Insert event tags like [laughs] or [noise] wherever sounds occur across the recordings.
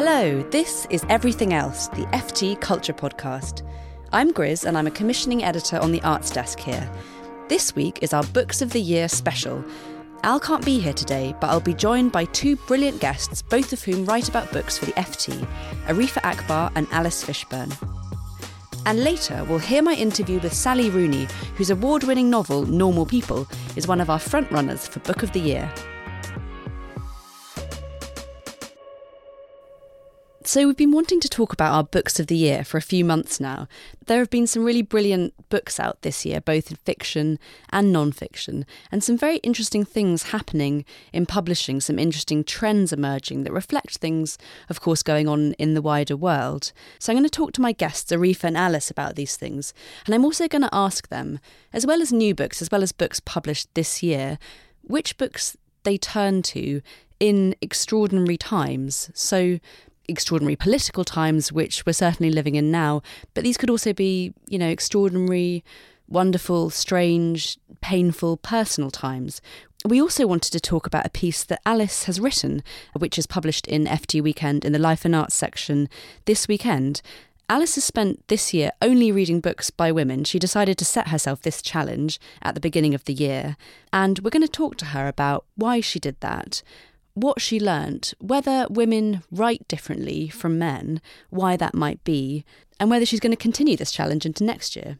Hello, this is Everything Else, the FT Culture Podcast. I'm Grizz and I'm a commissioning editor on the Arts Desk here. This week is our Books of the Year special. Al can't be here today, but I'll be joined by two brilliant guests, both of whom write about books for the FT Arifa Akbar and Alice Fishburn. And later, we'll hear my interview with Sally Rooney, whose award winning novel, Normal People, is one of our frontrunners for Book of the Year. So, we've been wanting to talk about our books of the year for a few months now. There have been some really brilliant books out this year, both in fiction and non fiction, and some very interesting things happening in publishing, some interesting trends emerging that reflect things, of course, going on in the wider world. So, I'm going to talk to my guests, Arifa and Alice, about these things, and I'm also going to ask them, as well as new books, as well as books published this year, which books they turn to in extraordinary times. So, extraordinary political times, which we're certainly living in now, but these could also be, you know, extraordinary, wonderful, strange, painful, personal times. We also wanted to talk about a piece that Alice has written, which is published in FT Weekend in the Life and Arts section this weekend. Alice has spent this year only reading books by women. She decided to set herself this challenge at the beginning of the year. And we're going to talk to her about why she did that, what she learnt, whether women write differently from men, why that might be, and whether she's going to continue this challenge into next year.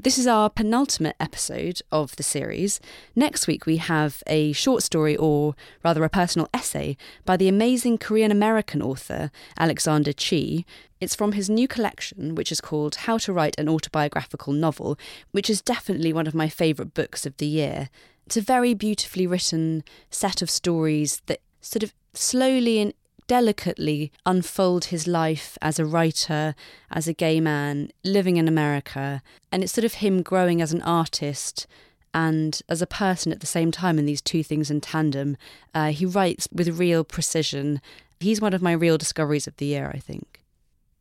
This is our penultimate episode of the series. Next week, we have a short story, or rather a personal essay, by the amazing Korean American author Alexander Chee. It's from his new collection, which is called How to Write an Autobiographical Novel, which is definitely one of my favourite books of the year. It's a very beautifully written set of stories that sort of slowly and delicately unfold his life as a writer, as a gay man, living in America. And it's sort of him growing as an artist and as a person at the same time, and these two things in tandem. Uh, he writes with real precision. He's one of my real discoveries of the year, I think.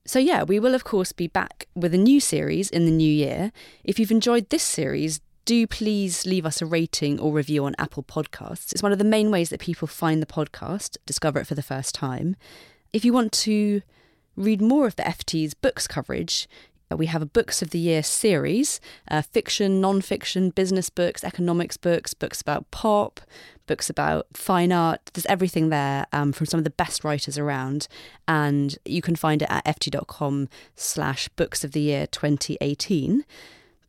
So, yeah, we will, of course, be back with a new series in the new year. If you've enjoyed this series, do please leave us a rating or review on Apple Podcasts. It's one of the main ways that people find the podcast, discover it for the first time. If you want to read more of the FT's books coverage, uh, we have a Books of the Year series uh, fiction, non fiction, business books, economics books, books about pop, books about fine art. There's everything there um, from some of the best writers around. And you can find it at ft.com slash books of the year 2018.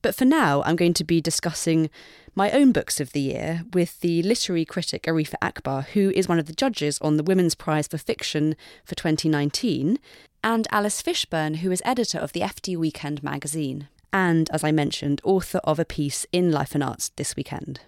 But for now, I'm going to be discussing my own books of the year with the literary critic Arifa Akbar, who is one of the judges on the Women's Prize for Fiction for 2019, and Alice Fishburn, who is editor of the FT Weekend magazine, and, as I mentioned, author of a piece in Life and Arts this weekend.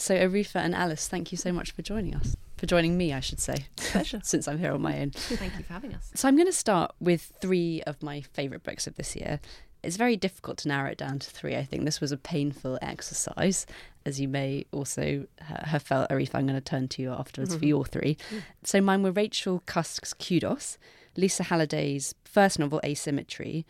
So, Arifa and Alice, thank you so much for joining us for joining me, I should say. Pleasure. [laughs] since I'm here on my own. Thank you for having us. So I'm going to start with three of my favourite books of this year. It's very difficult to narrow it down to three. I think this was a painful exercise, as you may also have felt. Arif, I'm going to turn to you afterwards mm-hmm. for your 3 mm. So mine were Rachel Cusk's Kudos, Lisa Halliday's first novel, Asymmetry,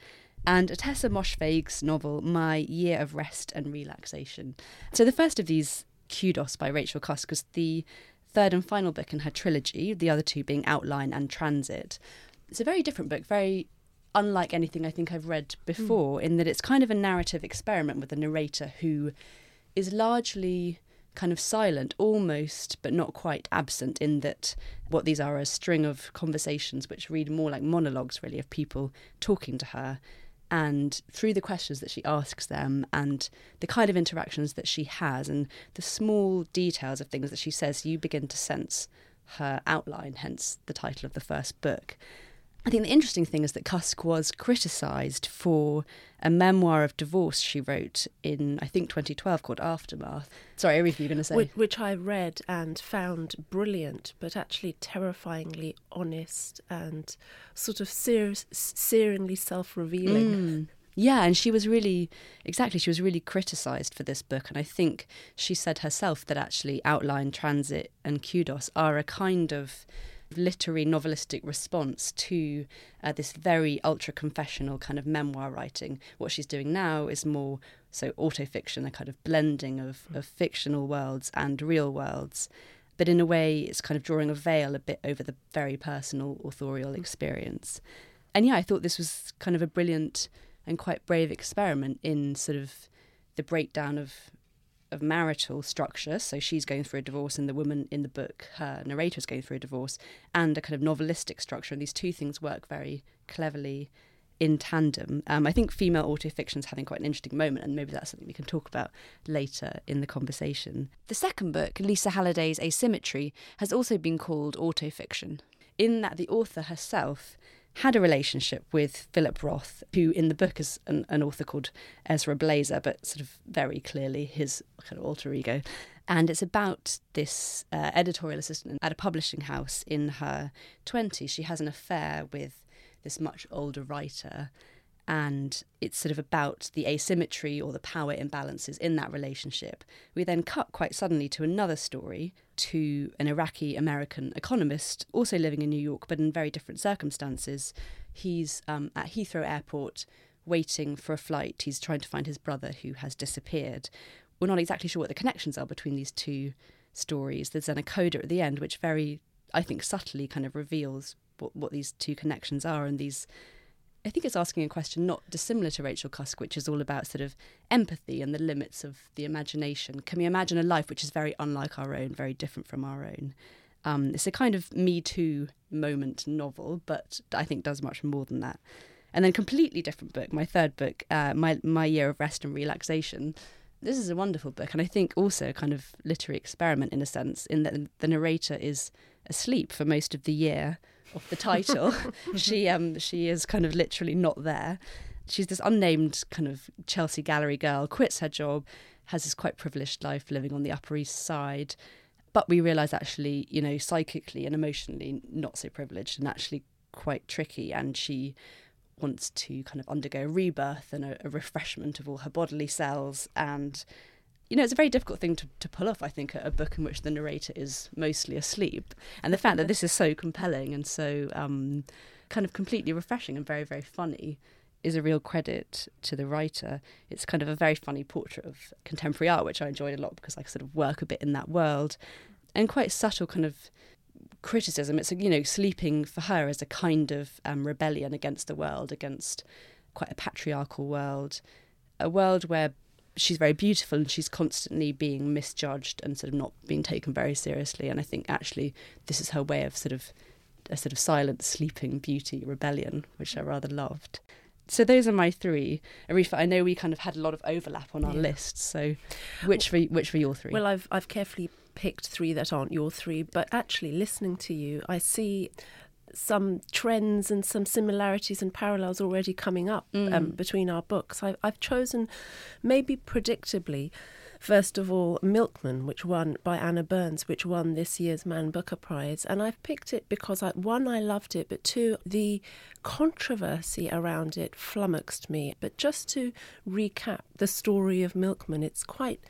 and Ottessa Moshfegh's novel, My Year of Rest and Relaxation. So the first of these, Kudos by Rachel Cusk, was the third and final book in her trilogy, the other two being Outline and Transit. It's a very different book, very unlike anything I think I've read before, mm. in that it's kind of a narrative experiment with a narrator who is largely kind of silent, almost, but not quite absent, in that what these are a string of conversations which read more like monologues, really, of people talking to her and through the questions that she asks them and the kind of interactions that she has and the small details of things that she says, you begin to sense her outline, hence the title of the first book. I think the interesting thing is that Cusk was criticised for a memoir of divorce she wrote in, I think, 2012 called Aftermath. Sorry, everything you're going to say. Which, which, I read and found brilliant, but actually terrifyingly honest and sort of sear- searingly self revealing. Mm. Yeah, and she was really, exactly, she was really criticised for this book. And I think she said herself that actually Outline, Transit, and Kudos are a kind of literary novelistic response to uh, this very ultra confessional kind of memoir writing. What she's doing now is more so autofiction, a kind of blending of, of fictional worlds and real worlds. But in a way, it's kind of drawing a veil a bit over the very personal authorial experience. And yeah, I thought this was kind of a brilliant and quite brave experiment in sort of the breakdown of of marital structure. So she's going through a divorce, and the woman in the book, her narrator, is going through a divorce, and a kind of novelistic structure. And these two things work very cleverly in tandem. Um, I think female autofiction is having quite an interesting moment, and maybe that's something we can talk about later in the conversation. The second book, Lisa Halliday's Asymmetry, has also been called autofiction, in that the author herself had a relationship with Philip Roth, who in the book is an, an author called Ezra Blazer, but sort of very clearly his kind of alter ego. And it's about this uh, editorial assistant at a publishing house in her 20s. She has an affair with this much older writer and it's sort of about the asymmetry or the power imbalances in that relationship. We then cut quite suddenly to another story to an Iraqi American economist, also living in New York, but in very different circumstances. He's um, at Heathrow Airport waiting for a flight. He's trying to find his brother who has disappeared. We're not exactly sure what the connections are between these two stories. There's then a coda at the end, which very, I think, subtly kind of reveals what, what these two connections are and these I think it's asking a question not dissimilar to Rachel Cusk, which is all about sort of empathy and the limits of the imagination. Can we imagine a life which is very unlike our own, very different from our own? Um, it's a kind of Me Too moment novel, but I think does much more than that. And then completely different book, my third book, uh, my my year of rest and relaxation. This is a wonderful book, and I think also a kind of literary experiment in a sense, in that the narrator is asleep for most of the year of the title. [laughs] she um she is kind of literally not there. She's this unnamed kind of Chelsea gallery girl, quits her job, has this quite privileged life living on the Upper East Side. But we realise actually, you know, psychically and emotionally not so privileged and actually quite tricky. And she wants to kind of undergo a rebirth and a, a refreshment of all her bodily cells and you know, it's a very difficult thing to, to pull off, I think, a, a book in which the narrator is mostly asleep. And the fact that this is so compelling and so um, kind of completely refreshing and very, very funny is a real credit to the writer. It's kind of a very funny portrait of contemporary art, which I enjoyed a lot because I sort of work a bit in that world. And quite subtle kind of criticism. It's, you know, sleeping for her as a kind of um, rebellion against the world, against quite a patriarchal world, a world where she's very beautiful and she's constantly being misjudged and sort of not being taken very seriously. And I think actually this is her way of sort of a sort of silent, sleeping beauty rebellion, which I rather loved. So those are my three. Arifa, I know we kind of had a lot of overlap on our yeah. list. So which were which were your three? Well, I've I've carefully picked three that aren't your three, but actually listening to you, I see some trends and some similarities and parallels already coming up um, mm. um, between our books. I, I've chosen, maybe predictably, First of all, Milkman, which won by Anna Burns, which won this year's Man Booker Prize. And I've picked it because, I, one, I loved it, but two, the controversy around it flummoxed me. But just to recap the story of Milkman, it's quite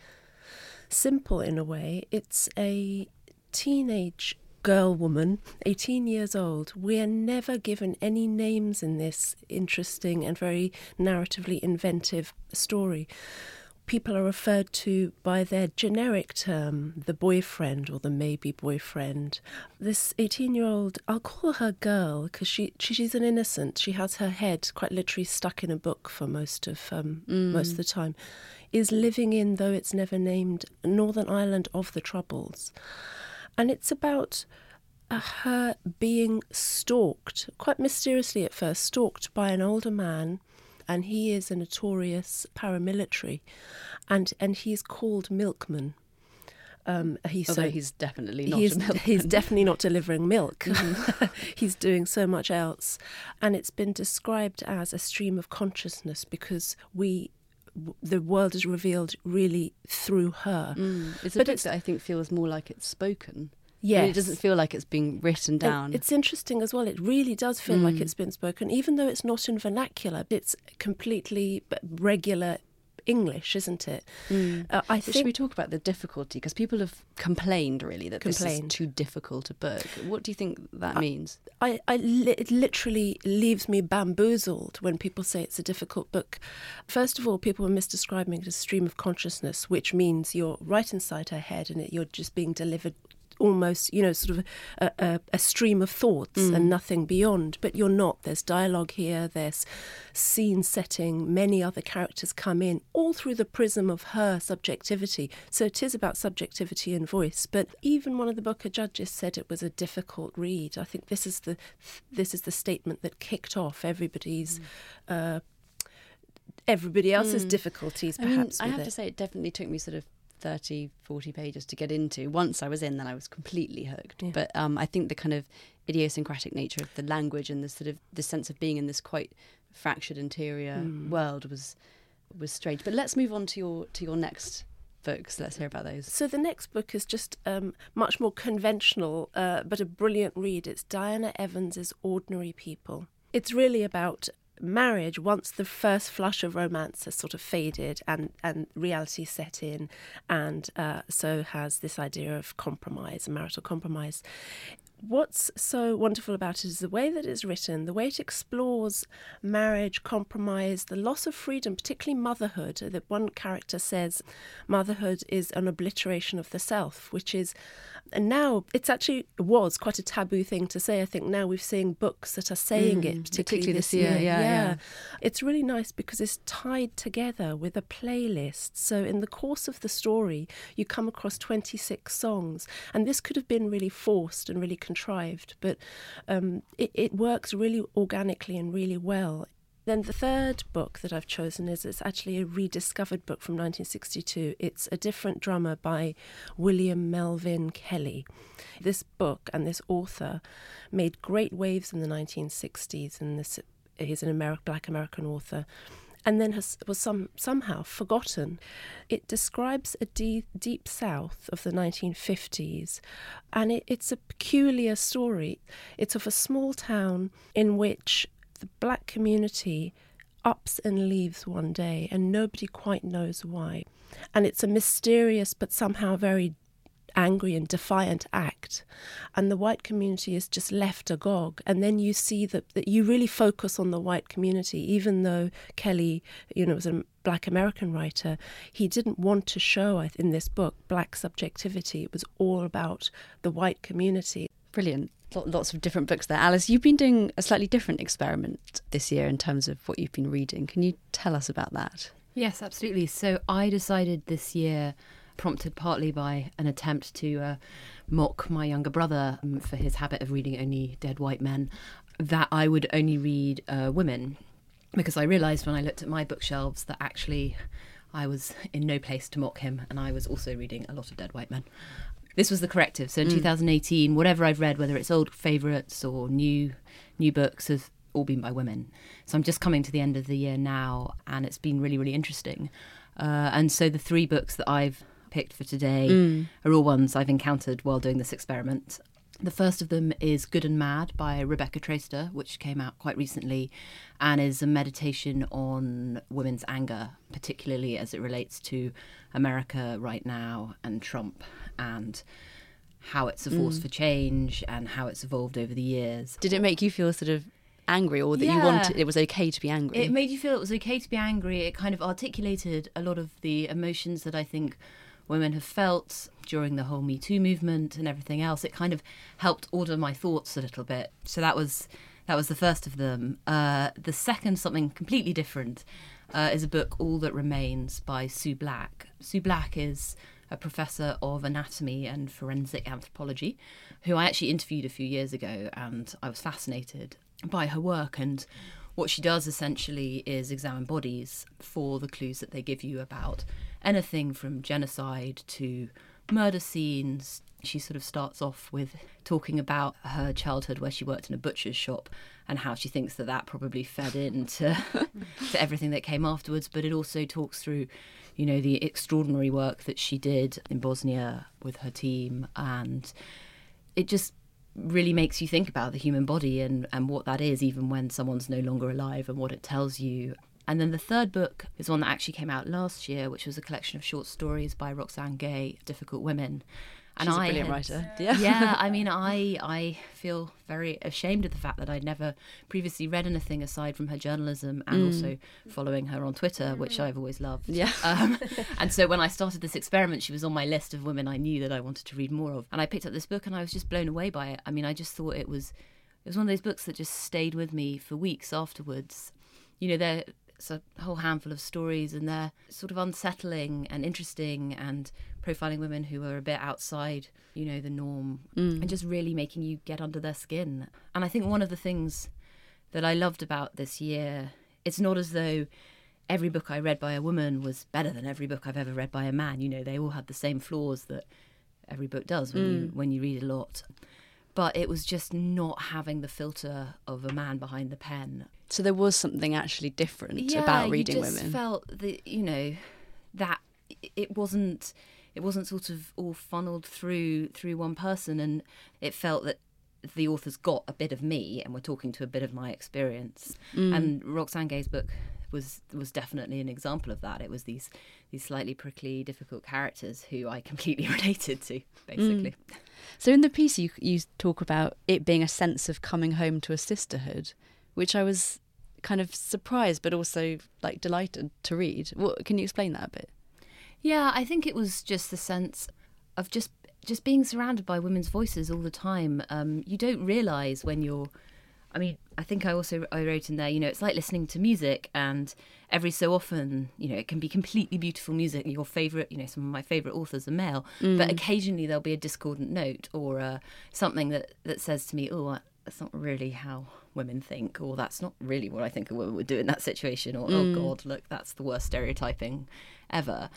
simple in a way. It's a teenage girl woman, 18 years old. We are never given any names in this interesting and very narratively inventive story. People are referred to by their generic term, the boyfriend or the maybe boyfriend. This 18 year old, I'll call her girl because she, she, she's an innocent. She has her head quite literally stuck in a book for most of um, mm. most of the time. Is living in, though it's never named, Northern Ireland of the Troubles. And it's about uh, her being stalked, quite mysteriously at first, stalked by an older man, and he is a notorious paramilitary, and and he's called Milkman. Um, he's Although so, he's definitely not he's, he's definitely not delivering milk. Mm-hmm. [laughs] [laughs] he's doing so much else, and it's been described as a stream of consciousness because we the world is revealed really through her. Mm. It's a but book it's, that I think feels more like it's spoken. Yeah, it doesn't feel like it's being written down. it's interesting as well. It really does feel mm. like it's been spoken, even though it's not in vernacular. It's completely regular English, isn't it? Mm. Uh, I think. Should we talk about the difficulty? Because people have complained really that complained. this is too difficult a book. What do you think that I, means? I, I, it literally leaves me bamboozled when people say it's a difficult book. First of all, people are misdescribing it as a stream of consciousness, which means you're right inside her head and it, you're just being delivered almost, you know, sort of a, a, a stream of thoughts mm. and nothing beyond. But you're not. There's dialogue here, there's scene setting, many other characters come in, all through the prism of her subjectivity. So it is about subjectivity and voice. But even one of the Booker judges said it was a difficult read. I think this is the this is the statement that kicked off everybody's. Mm. Uh, everybody else's mm. difficulties perhaps I, mean, I have it. to say it definitely took me sort of 30, 40 pages to get into. Once I was in, then I was completely hooked. Yeah. But um, I think the kind of idiosyncratic nature of the language and the sort of the sense of being in this quite fractured interior mm. world was was strange. But let's move on to your to your next books. Let's hear about those. So the next book is just um, much more conventional, uh, but a brilliant read. It's Diana Evans's Ordinary People. It's really about marriage, once the first flush of romance has sort of faded and, and reality set in, and uh, so has this idea of compromise, marital compromise, what's so wonderful about it is the way that it's written, the way it explores marriage, compromise, the loss of freedom, particularly motherhood. That one character says motherhood is an obliteration of the self, which is, and now it's actually was quite a taboo thing to say. I think now we're seeing books that are saying mm, it, particularly, particularly this year. year. Yeah, yeah. yeah, it's really nice because it's tied together with a playlist. So in the course of the story, you come across 26 songs, and this could have been really forced and really contrived, but um, it, it works really organically and really well. Then the third book that I've chosen is it's actually a rediscovered book from 1962. It's A Different Drummer by William Melvin Kelley. This book and this author made great waves in the 1960s, and this he's an Ameri- black American author and then has, was some, somehow forgotten. It describes a deep, deep south of the 1950s, and it, it's a peculiar story. It's of a small town in which the black community ups and leaves one day, and nobody quite knows why. And it's a mysterious but somehow very angry and defiant act and the white community is just left agog. And then you see that, that you really focus on the white community even though Kelley, you know was a black american writer he didn't want to show in this book black subjectivity. It was all about the white community. Brilliant. Lots of different books there. Alice you've been doing a slightly different experiment this year in terms of what you've been reading. Can you tell us about that? Yes absolutely. So i decided this year prompted partly by an attempt to uh, mock my younger brother um, for his habit of reading only dead white men, that I would only read uh, women. Because I realised when I looked at my bookshelves that actually I was in no place to mock him, and I was also reading a lot of dead white men. This was the corrective. So in mm. 2018, whatever I've read, whether it's old favourites or new new books, have all been by women. So I'm just coming to the end of the year now, and it's been really, really interesting. Uh, and so the three books that I've picked for today mm. are all ones I've encountered while doing this experiment. The first of them is Good and Mad by Rebecca Traister, which came out quite recently and is a meditation on women's anger, particularly as it relates to America right now and Trump and how it's a force mm. for change and how it's evolved over the years. Did it make you feel sort of angry or that yeah. you wanted it was okay to be angry? It made you feel it was okay to be angry. It kind of articulated a lot of the emotions that I think women have felt during the whole Me Too movement and everything else. It kind of helped order my thoughts a little bit. So that was that was the first of them. Uh, the second, something completely different, uh, is a book All That Remains by Sue Black. Sue Black is a professor of anatomy and forensic anthropology, who I actually interviewed a few years ago, and I was fascinated by her work and. What she does essentially is examine bodies for the clues that they give you about anything from genocide to murder scenes. She sort of starts off with talking about her childhood where she worked in a butcher's shop and how she thinks that that probably fed into [laughs] to everything that came afterwards. But it also talks through, you know, the extraordinary work that she did in Bosnia with her team. And it just really makes you think about the human body and, and what that is, even when someone's no longer alive and what it tells you And then the third book is one that actually came out last year, which was a collection of short stories by Roxane Gay, Difficult Women. And She's I a brilliant had, writer. Yeah. yeah, I mean, I I feel very ashamed of the fact that I'd never previously read anything aside from her journalism and mm. also following her on Twitter, which I've always loved. Yeah. Um, and so when I started this experiment, she was on my list of women I knew that I wanted to read more of. And I picked up this book and I was just blown away by it. I mean, I just thought it was it was one of those books that just stayed with me for weeks afterwards. You know, there it's a whole handful of stories, and they're sort of unsettling and interesting and profiling women who are a bit outside, you know, the norm, mm. and just really making you get under their skin. And I think one of the things that I loved about this year, it's not as though every book I read by a woman was better than every book I've ever read by a man. You know, they all had the same flaws that every book does when mm. you when you read a lot but it was just not having the filter of a man behind the pen. So there was something actually different yeah, about reading women. you just women. Felt that you know that it wasn't it wasn't sort of all funneled through through one person, and it felt that the author's got a bit of me, and we're talking to a bit of my experience. Mm. And Roxane Gay's book was was definitely an example of that. It was these these slightly prickly, difficult characters who I [laughs] completely related to, basically. Mm. So in the piece, you you talk about it being a sense of coming home to a sisterhood, which I was kind of surprised, but also like delighted to read. What can you explain that a bit? Yeah, I think it was just the sense of just just being surrounded by women's voices all the time. Um, you don't realise when you're I mean, I think I also I wrote in there, you know, it's like listening to music, and every so often, you know, it can be completely beautiful music. Your favorite, you know, some of my favorite authors are male, mm. but occasionally there'll be a discordant note or uh, something that that says to me, oh, that's not really how women think, or that's not really what I think a woman would do in that situation, or oh, mm. oh God, look, that's the worst stereotyping ever,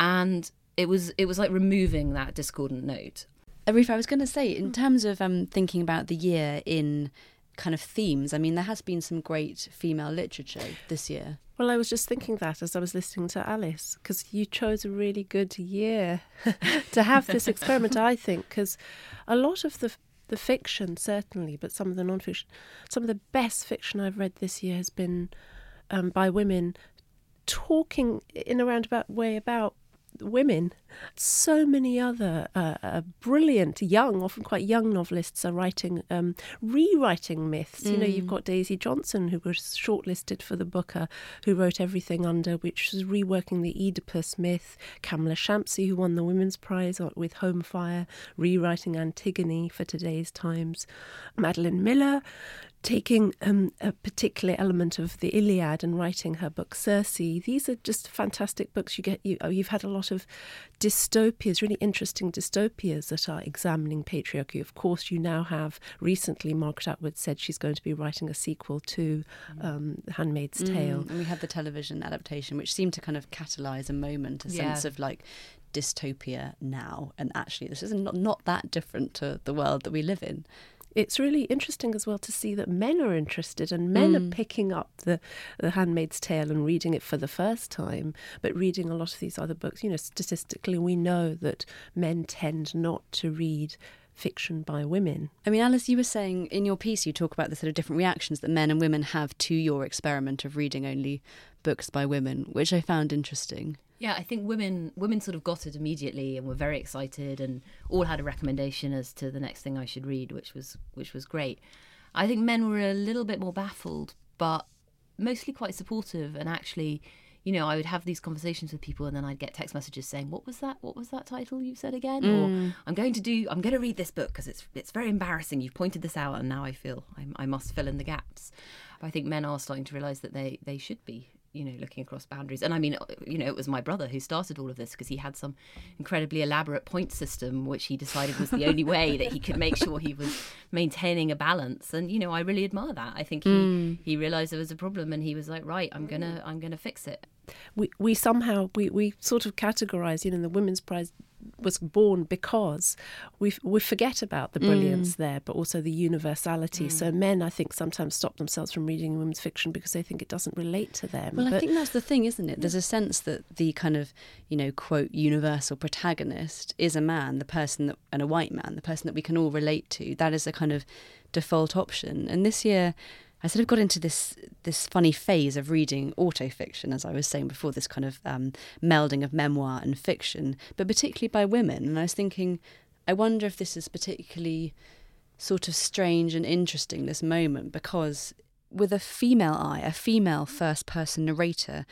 and it was it was like removing that discordant note. Arif, I was going to say, in terms of um, thinking about the year in kind of themes. I mean, there has been some great female literature this year. Well, I was just thinking that as I was listening to Alice, because you chose a really good year [laughs] to have this experiment, I think, because a lot of the the fiction, certainly, but some of the non-fiction, some of the best fiction I've read this year has been um, by women talking in a roundabout way about women. So many other uh, uh, brilliant, young, often quite young novelists are writing, um, rewriting myths. Mm. You know, you've mm. got Daisy Johnson, who was shortlisted for the Booker, who wrote Everything Under, which was reworking the Oedipus myth. Kamla Shamsie, who won the Women's Prize with Home Fire, rewriting Antigone for today's times. Madeline Miller, taking um, a particular element of the Iliad and writing her book Circe. These are just fantastic books. You get you oh, you've had a lot of dystopias, really interesting dystopias that are examining patriarchy. Of course, you now have recently Margaret Atwood said she's going to be writing a sequel to mm. um, Handmaid's mm. Tale, and we had the television adaptation, which seemed to kind of catalyse a moment, a yeah. sense of like dystopia now, and actually this is not not that different to the world that we live in it's really interesting as well to see that men are interested and men mm. are picking up the, the Handmaid's Tale and reading it for the first time, but reading a lot of these other books. You know, statistically, we know that men tend not to read fiction by women. I mean, Alice, you were saying in your piece, you talk about the sort of different reactions that men and women have to your experiment of reading only books by women, which I found interesting. Yeah, I think women women sort of got it immediately and were very excited and all had a recommendation as to the next thing I should read, which was which was great. I think men were a little bit more baffled, but mostly quite supportive and actually you know, I would have these conversations with people, and then I'd get text messages saying, "What was that? What was that title you said again?" Mm. Or "I'm going to do, I'm going to read this book because it's it's very embarrassing. You've pointed this out, and now I feel I, I must fill in the gaps." I think men are starting to realise that they they should be you know, looking across boundaries. And I mean, you know, it was my brother who started all of this because he had some incredibly elaborate point system, which he decided was the only way that he could make sure he was maintaining a balance. And you know, I really admire that. I think he mm. he realized there was a problem, and he was like, right, I'm gonna I'm gonna fix it. We we somehow we we sort of categorize, you know, the Women's Prize was born because we we forget about the brilliance mm. there, but also the universality. Mm. So men, I think, sometimes stop themselves from reading women's fiction because they think it doesn't relate to them. Well, but, I think that's the thing, isn't it? There's a sense that the kind of you know quote universal protagonist is a man, the person that and a white man, the person that we can all relate to. That is a kind of default option. And this year I sort of got into this this funny phase of reading autofiction, as I was saying before, this kind of um, melding of memoir and fiction, but particularly by women. And I was thinking, I wonder if this is particularly sort of strange and interesting this moment because with a female eye, a female first person narrator,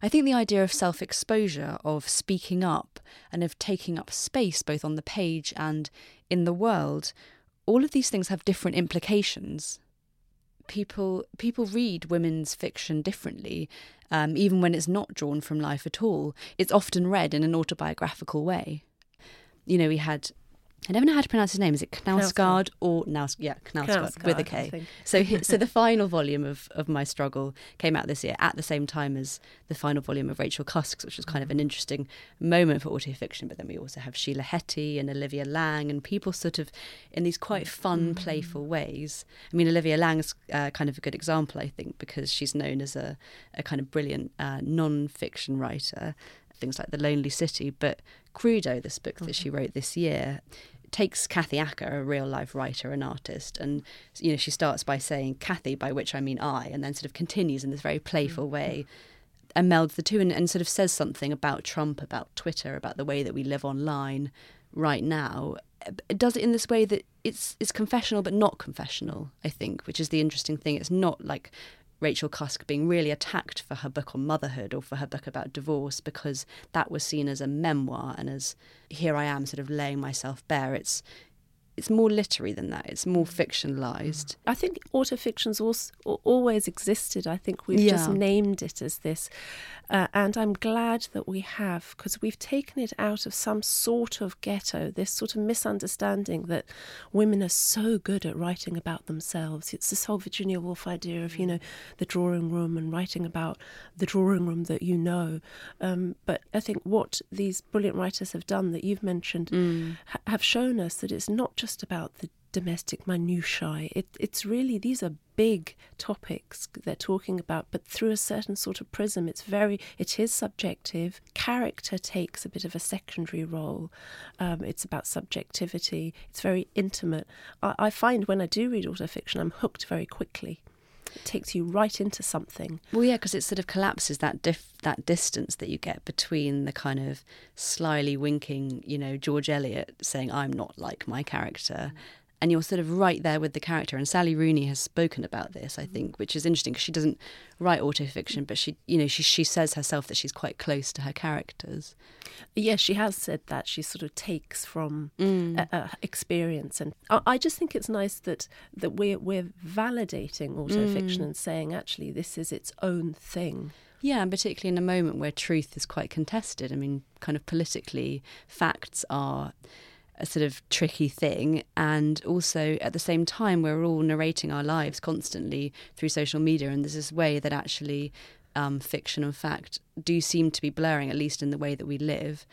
I think the idea of self exposure, of speaking up, and of taking up space both on the page and in the world, all of these things have different implications people people read women's fiction differently, um, even when it's not drawn from life at all. It's often read in an autobiographical way. You know, we had I never know how to pronounce his name. Is it Knausgaard or Knaus? Yeah, Knausgaard, with a K. So, [laughs] so the final volume of, of My Struggle came out this year at the same time as the final volume of Rachel Cusk's, which was kind of an interesting moment for autofiction. But then we also have Sheila Heti and Olivia Laing and people sort of in these quite fun, mm-hmm. playful ways. I mean, Olivia Laing's uh, kind of a good example, I think, because she's known as a, a kind of brilliant uh, non-fiction writer things like The Lonely City, but Crudo, this book that she wrote this year, takes Kathy Acker, a real life writer and artist, and you know she starts by saying Kathy, by which I mean I, and then sort of continues in this very playful mm-hmm. way and melds the two and, and sort of says something about Trump, about Twitter, about the way that we live online right now. It does it in this way that it's it's confessional but not confessional, I think, which is the interesting thing. It's not like Rachel Cusk being really attacked for her book on motherhood or for her book about divorce because that was seen as a memoir and as here I am sort of laying myself bare. It's it's more literary than that. It's more fictionalized. I think autofiction's also always existed. I think we've yeah. just named it as this, uh, and I'm glad that we have because we've taken it out of some sort of ghetto. This sort of misunderstanding that women are so good at writing about themselves. It's this whole Virginia Woolf idea of you know the drawing room and writing about the drawing room that you know. Um, but I think what these brilliant writers have done that you've mentioned mm. ha- have shown us that it's not just about the domestic minutiae. It, it's really, these are big topics they're talking about, but through a certain sort of prism. It's very, it is subjective. Character takes a bit of a secondary role. Um, it's about subjectivity. It's very intimate. I, I find when I do read autofiction, I'm hooked very quickly. It takes you right into something. Well, yeah, because it sort of collapses that that distance that you get between the kind of slyly winking, you know, George Eliot saying, "I'm not like my character." Mm. And you're sort of right there with the character. And Sally Rooney has spoken about this, I think, which is interesting because she doesn't write autofiction, but she, you know, she she says herself that she's quite close to her characters. Yes, she has said that she sort of takes from mm. a, a experience, and I, I, just think it's nice that that we're we're validating autofiction mm. and saying actually this is its own thing. Yeah, and particularly in a moment where truth is quite contested. I mean, kind of politically, facts are a sort of tricky thing. And also at the same time, we're all narrating our lives constantly through social media. And there's this way that actually um, fiction and fact do seem to be blurring, at least in the way that we live.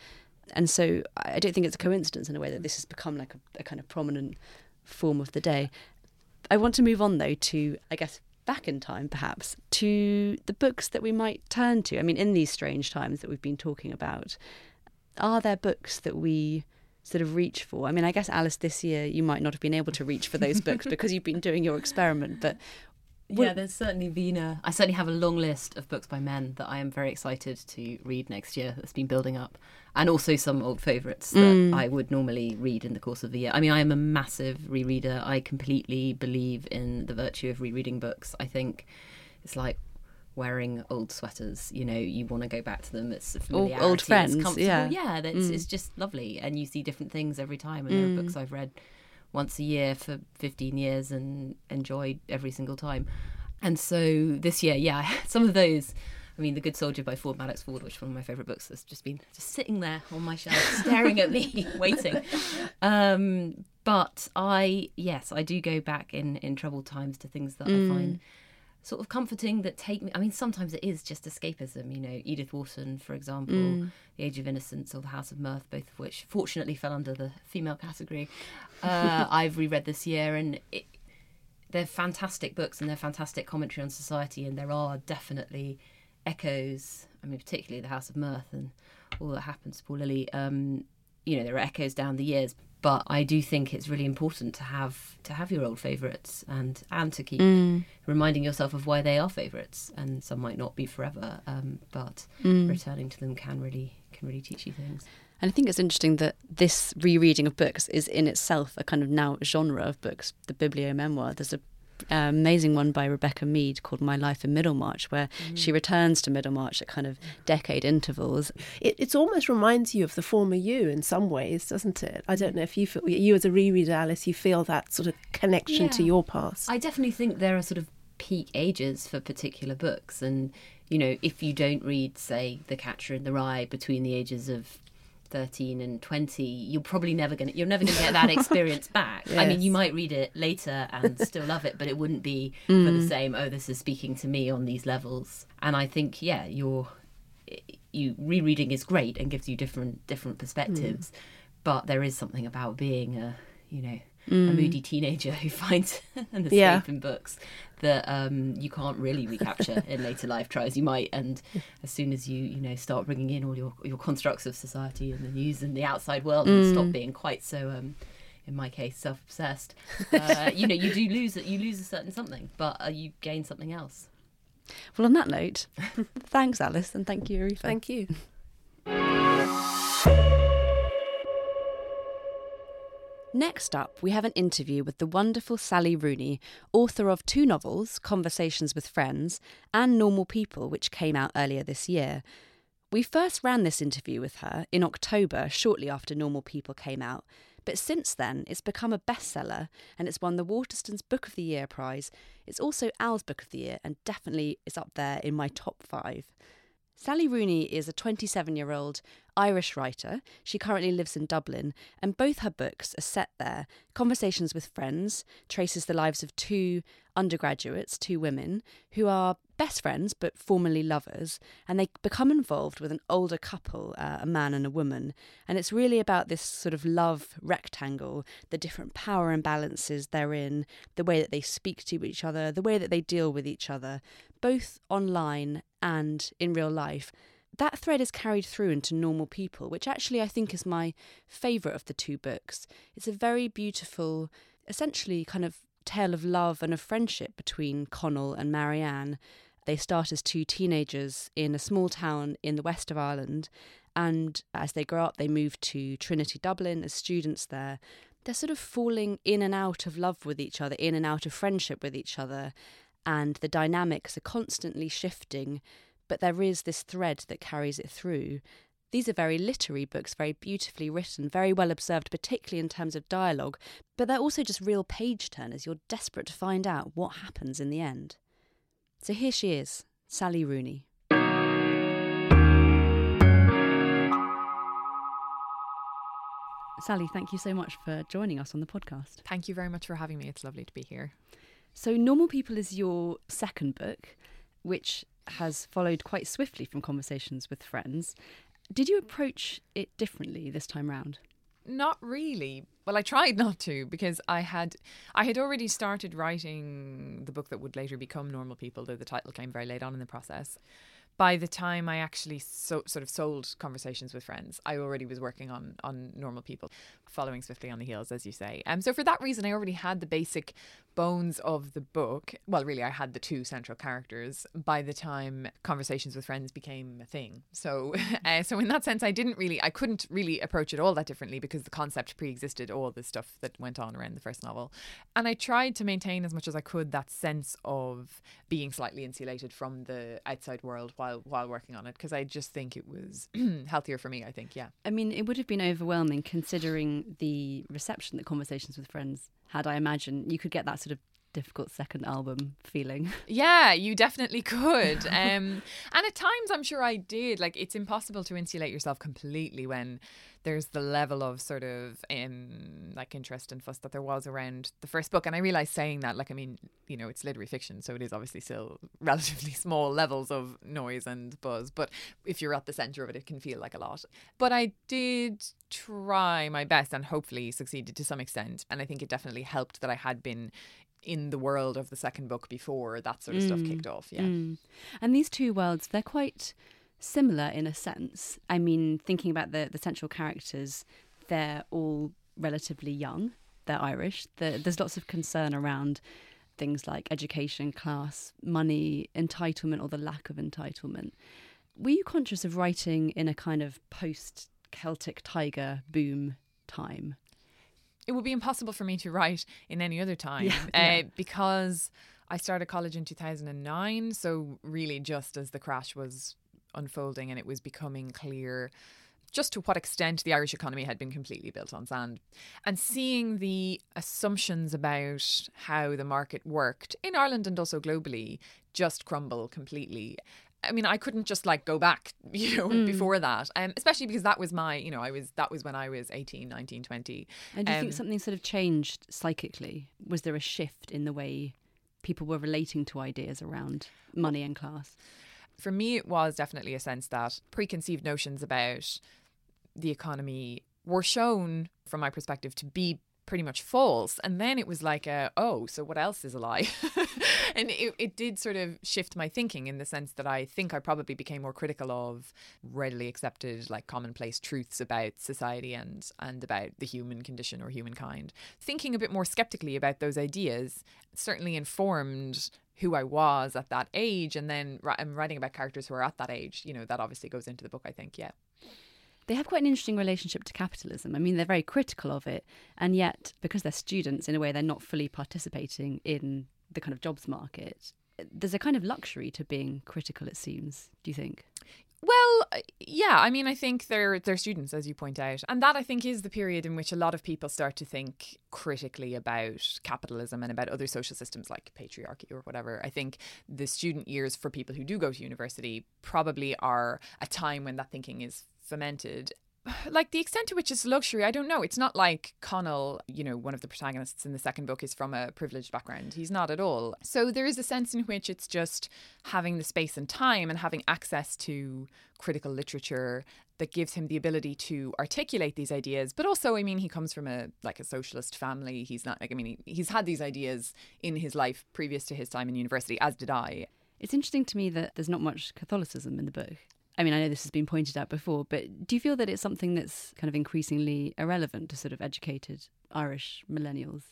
And so I don't think it's a coincidence in a way that this has become like a, a kind of prominent form of the day. I want to move on though to, I guess, back in time perhaps, to the books that we might turn to. I mean, in these strange times that we've been talking about, are there books that we sort of reach for? I mean, I guess Alice, this year you might not have been able to reach for those books [laughs] because you've been doing your experiment, but yeah, there's certainly been a. I certainly have a long list of books by men that I am very excited to read next year. That's been building up, and also some old favourites that mm. I would normally read in the course of the year. I mean, I am a massive rereader. I completely believe in the virtue of rereading books. I think it's like wearing old sweaters. You know, you want to go back to them. It's familiarity. Old friends, it's yeah, yeah. That's mm. it's just lovely, and you see different things every time. And mm. there are books mm. I've read once a year for 15 years and enjoyed every single time. And so this year, yeah, [laughs] some of those. I mean, The Good Soldier by Ford Madox Ford, which is one of my favourite books, has just been just sitting there on my shelf, [laughs] staring at me, [laughs] waiting. Um, but I, yes, I do go back in in troubled times to things that mm. I find sort of comforting that take me. I mean, sometimes it is just escapism. You know, Edith Wharton, for example, mm. The Age of Innocence or The House of Mirth, both of which fortunately fell under the female category. Uh, [laughs] I've reread this year, and it, they're fantastic books and they're fantastic commentary on society, and there are definitely echoes. I mean, particularly The House of Mirth and all that happens to Paul Lily. Um, you know, there are echoes down the years, But I do think it's really important to have to have your old favourites and and to keep Mm. reminding yourself of why they are favourites. And some might not be forever, um, but returning to them can really can really teach you things. And I think it's interesting that this rereading of books is in itself a kind of now genre of books, the bibliomemoir. There's a Um, amazing one by Rebecca Mead called My Life in Middlemarch, where she mm. returns to Middlemarch at kind of decade intervals. It it's almost reminds you of the former you in some ways, doesn't it? I don't know if you feel you as a rereader, Alice, you feel that sort of connection to your past. I definitely think there are sort of peak ages for particular books, and you know, if you don't read, say, The Catcher in the Rye between the ages of thirteen and twenty, you're probably never gonna you're never gonna get that [laughs] experience back. I mean, you might read it later and [laughs] still love it, but it wouldn't be for the mm. same. Oh, this is speaking to me on these levels. And I think, yeah, you're you rereading is great and gives you different different perspectives, mm. but there is something about being a you know a mm. moody teenager who [laughs] finds an escape Yeah. in books that um, you can't really recapture in later life. Try as you might, and as soon as you you know start bringing in all your your constructs of society and the news and the outside world and stop being quite so. Um, in my case, self-obsessed. Uh, you know, you do lose. You lose a certain something, but uh, you gain something else. Well, on that note, [laughs] thanks, Alice, and thank you, Arifa. Thank you. Next up, we have an interview with the wonderful Sally Rooney, author of two novels, Conversations with Friends and Normal People, which came out earlier this year. We first ran this interview with her in October, shortly after Normal People came out, but since then it's become a bestseller and it's won the Waterstones Book of the Year prize. It's also Al's Book of the Year and definitely is up there in my top five. Sally Rooney is a 27 year old Irish writer. She currently lives in Dublin, and both her books are set there. Conversations with Friends traces the lives of two undergraduates, two women, who are best friends but formerly lovers, and they become involved with an older couple, uh, a man and a woman. And it's really about this sort of love rectangle, the different power imbalances they're the way that they speak to each other, the way that they deal with each other, both online and in real life. That thread is carried through into Normal People, which actually I think is my favourite of the two books. It's a very beautiful, essentially kind of tale of love and of friendship between Connell and Marianne. They start as two teenagers in a small town in the west of Ireland, and as they grow up, they move to Trinity Dublin as students there. They're sort of falling in and out of love with each other, in and out of friendship with each other, and the dynamics are constantly shifting, but there is this thread that carries it through. These are very literary books, very beautifully written, very well observed, particularly in terms of dialogue, but they're also just real page turners. You're desperate to find out what happens in the end. So here she is, Sally Rooney. Sally, thank you so much for joining us on the podcast. Thank you very much for having me. It's lovely to be here. So, Normal People is your second book, which has followed quite swiftly from conversations with friends. Did you approach it differently this time round? Not really. Well, I tried [laughs] not to because I had I had already started writing the book that would later become Normal People, though the title came very late on in the process. By the time I actually so, sort of sold conversations with friends, I already was working on on normal people, following swiftly on the heels, as you say. Um, so for that reason, I already had the basic bones of the book. Well, really, I had the two central characters by the time conversations with friends became a thing. So, uh, [laughs] so in that sense, I didn't really, I couldn't really approach it all that differently because the concept pre-existed all the stuff that went on around the first novel, and I tried to maintain as much as I could that sense of being slightly insulated from the outside world while while working on it because I just think it was [clears throat] healthier for me. I think, yeah. I mean, it would have been overwhelming considering the reception that Conversations with Friends had. I imagined you could get that sort of difficult second album feeling. [laughs] Yeah, you definitely could. Um, and at times, I'm sure I did. Like, it's impossible to insulate yourself completely when there's the level of sort of um, like interest and fuss that there was around the first book. And I realize saying that, like, I mean, you know, it's literary fiction, so it is obviously still [laughs] relatively small levels of noise and buzz. But if you're at the center of it, it can feel like a lot. But I did try my best and hopefully succeeded to some extent. And I think it definitely helped that I had been in the world of the second book before that sort of stuff kicked off. Yeah. Mm. And these two worlds, they're quite similar in a sense. I mean, thinking about the, the central characters, they're all relatively young. They're Irish. there's lots of concern around things like education, class, money, entitlement, or the lack of entitlement. Were you conscious of writing in a kind of post Celtic Tiger boom time? It would be impossible for me to write in any other time yeah, uh, yeah. because I started college in 2009. So, really, just as the crash was unfolding and it was becoming clear just to what extent the Irish economy had been completely built on sand. And seeing the assumptions about how the market worked in Ireland and also globally just crumble completely. I mean, I couldn't just like go back, [laughs] you know, mm. before that. Um, especially because that was my, you know, I was, that was when I was 18, 19, 20. And do you um, think something sort of changed psychically? Was there a shift in the way people were relating to ideas around money and class? For me, it was definitely a sense that preconceived notions about the economy were shown, from my perspective, to be pretty much false. And then it was like, a, oh, so what else is a lie? [laughs] and it, it did sort of shift my thinking in the sense that I think I probably became more critical of readily accepted, like commonplace truths about society and, and about the human condition or humankind. Thinking a bit more skeptically about those ideas certainly informed who I was at that age. And then I'm writing about characters who are at that age. You know, that obviously goes into the book, I think. Yeah they have quite an interesting relationship to capitalism. I mean, they're very critical of it, and yet, because they're students, in a way, they're not fully participating in the kind of jobs market. There's a kind of luxury to being critical, it seems. Do you think? Well, uh, yeah. I mean, I think they're they're students, as you point out, and that I think is the period in which a lot of people start to think critically about capitalism and about other social systems like patriarchy or whatever. I think the student years for people who do go to university probably are a time when that thinking is fermented [sighs] like the extent to which it's luxury, I don't know. It's not like Connell, you know, one of the protagonists in the second book is from a privileged background. He's not at all. So there is a sense in which it's just having the space and time and having access to critical literature that gives him the ability to articulate these ideas. But also, I mean, he comes from a like a socialist family. He's not like I mean, he, he's had these ideas in his life previous to his time in university, as did I. It's interesting to me that there's not much Catholicism in the book. I mean, I know this has been pointed out before, but do you feel that it's something that's kind of increasingly irrelevant to sort of educated Irish millennials?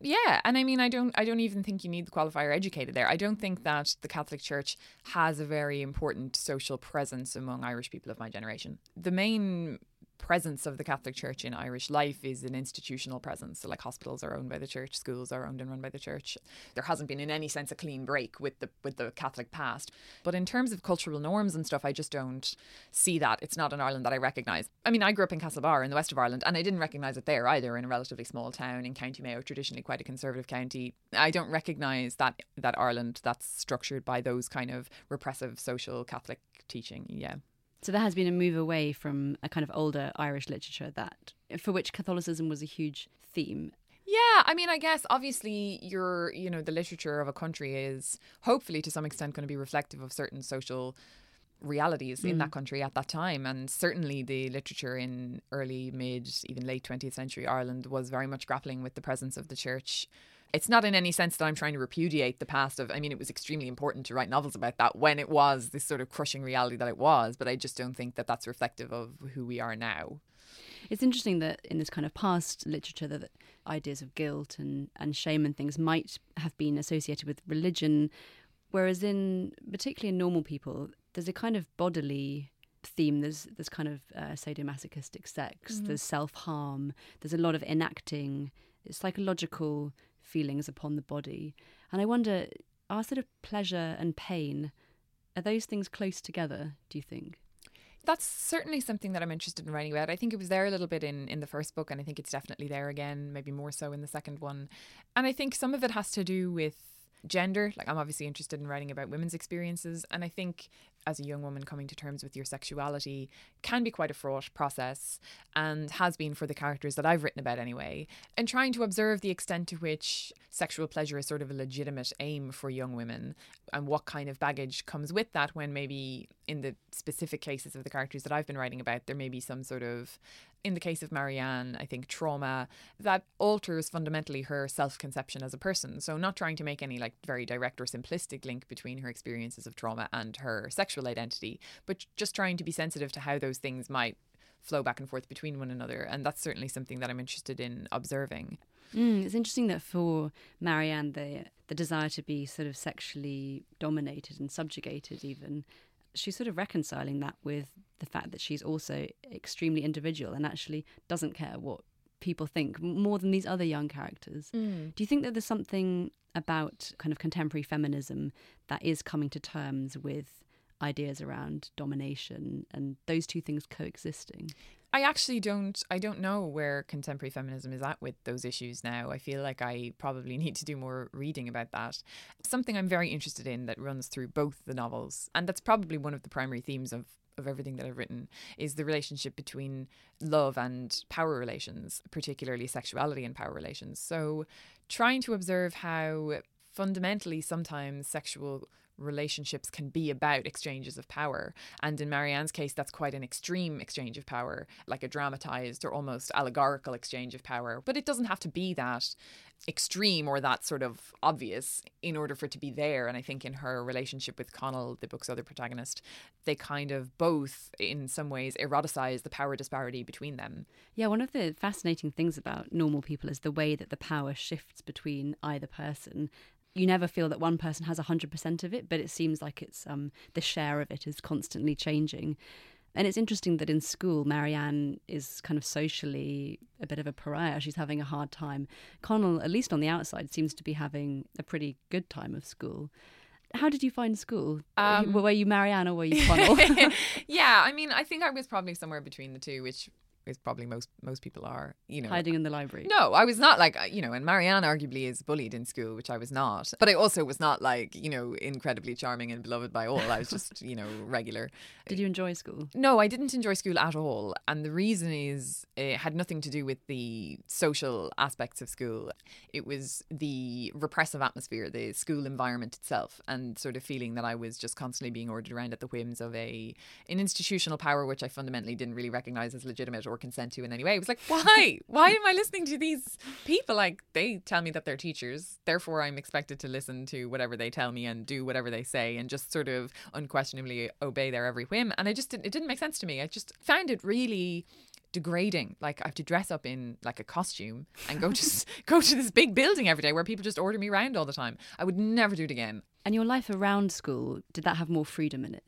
Yeah, and I mean, I don't, I don't even think you need the qualifier educated there. I don't think that the Catholic Church has a very important social presence among Irish people of my generation. The main presence of the Catholic Church in Irish life is an institutional presence. So, like hospitals are owned by the church, schools are owned and run by the church. There hasn't been, in any sense, a clean break with the with the Catholic past. But in terms of cultural norms and stuff, I just don't see that. It's not an Ireland that I recognise. I mean, I grew up in Castlebar in the west of Ireland, and I didn't recognise it there either. In a relatively small town in County Mayo, traditionally quite a conservative county, I don't recognise that that Ireland that's structured by those kind of repressive social Catholic teaching. Yeah. So there has been a move away from a kind of older Irish literature that for which Catholicism was a huge theme. Yeah, I mean, I guess obviously your, you know, the literature of a country is hopefully to some extent going to be reflective of certain social realities mm. in that mm. country at that time. And certainly the literature in early, mid, even late 20th century Ireland was very much grappling with the presence of the church it's not in any sense that I'm trying to repudiate the past of I mean it was extremely important to write novels about that when it was this sort of crushing reality that it was but I just don't think that that's reflective of who we are now. It's interesting that in this kind of past literature that ideas of guilt and, and shame and things might have been associated with religion whereas in particularly in normal people there's a kind of bodily theme there's there's kind of uh, sadomasochistic sex mm-hmm. there's self-harm there's a lot of enacting psychological feelings upon the body. And I wonder, are sort of pleasure and pain, are those things close together, do you think? That's certainly something that I'm interested in writing about. I think it was there a little bit in, in the first book, and I think it's definitely there again, maybe more so in the second one. And I think some of it has to do with gender. Like, I'm obviously interested in writing about women's experiences. And I think as a young woman coming to terms with your sexuality can be quite a fraught process and has been for the characters that I've written about anyway. And trying to observe the extent to which sexual pleasure is sort of a legitimate aim for young women and what kind of baggage comes with that when maybe in the specific cases of the characters that I've been writing about, there may be some sort of in the case of Marianne, I think trauma that alters fundamentally her self conception as a person. So, not trying to make any like very direct or simplistic link between her experiences of trauma and her sexual identity, but just trying to be sensitive to how those things might flow back and forth between one another. And that's certainly something that I'm interested in observing. Mm, it's interesting that for Marianne, the the desire to be sort of sexually dominated and subjugated, even she's sort of reconciling that with the fact that she's also extremely individual and actually doesn't care what people think more than these other young characters. Mm. Do you think that there's something about kind of contemporary feminism that is coming to terms with ideas around domination and those two things coexisting? I actually don't I don't know where contemporary feminism is at with those issues now. I feel like I probably [laughs] need to do more reading about that. Something I'm very interested in that runs through both the novels and that's probably one of the primary themes of of everything that I've written is the relationship between love and power relations, particularly sexuality and power relations. So trying to observe how fundamentally sometimes sexual relationships can be about exchanges of power. And in Marianne's case, that's quite an extreme exchange of power, like a dramatized or almost allegorical exchange of power. But it doesn't have to be that extreme or that sort of obvious in order for it to be there. And I think in her relationship with Connell, the book's other protagonist, they kind of both, in some ways, eroticize the power disparity between them. Yeah, one of the fascinating things about normal people is the way that the power shifts between either person you never feel that one person has 100% of it, but it seems like it's um, the share of it is constantly changing. And it's interesting that in school, Marianne is kind of socially a bit of a pariah. She's having a hard time. Connell, at least on the outside, seems to be having a pretty good time of school. How did you find school? Um, were you Marianne or were you Connell? [laughs] [laughs] yeah, I mean, I think I was probably somewhere between the two, which is probably most most people are. You know, hiding in the library. No, I was not like you know, and Marianne arguably is bullied in school, which I was not. But I also was not like you know incredibly charming and beloved by all. I was just [laughs] you know regular. Did you enjoy school? No, I didn't enjoy school at all, and the reason is it had nothing to do with the social aspects of school. It was the repressive atmosphere, the school environment itself, and sort of feeling that I was just constantly being ordered around at the whims of a an institutional power which I fundamentally didn't really recognize as legitimate or consent to in any way. It was like, why? why am I listening to these people? Like, they tell me that they're teachers. Therefore, I'm expected to listen to whatever they tell me and do whatever they say and just sort of unquestionably obey their every whim. And I just didn't, it didn't make sense to me. I just found it really degrading. Like I have to dress up in like a costume and go to [laughs] go to this big building every day where people just order me around all the time. I would never do it again. And your life around school, did that have more freedom in it?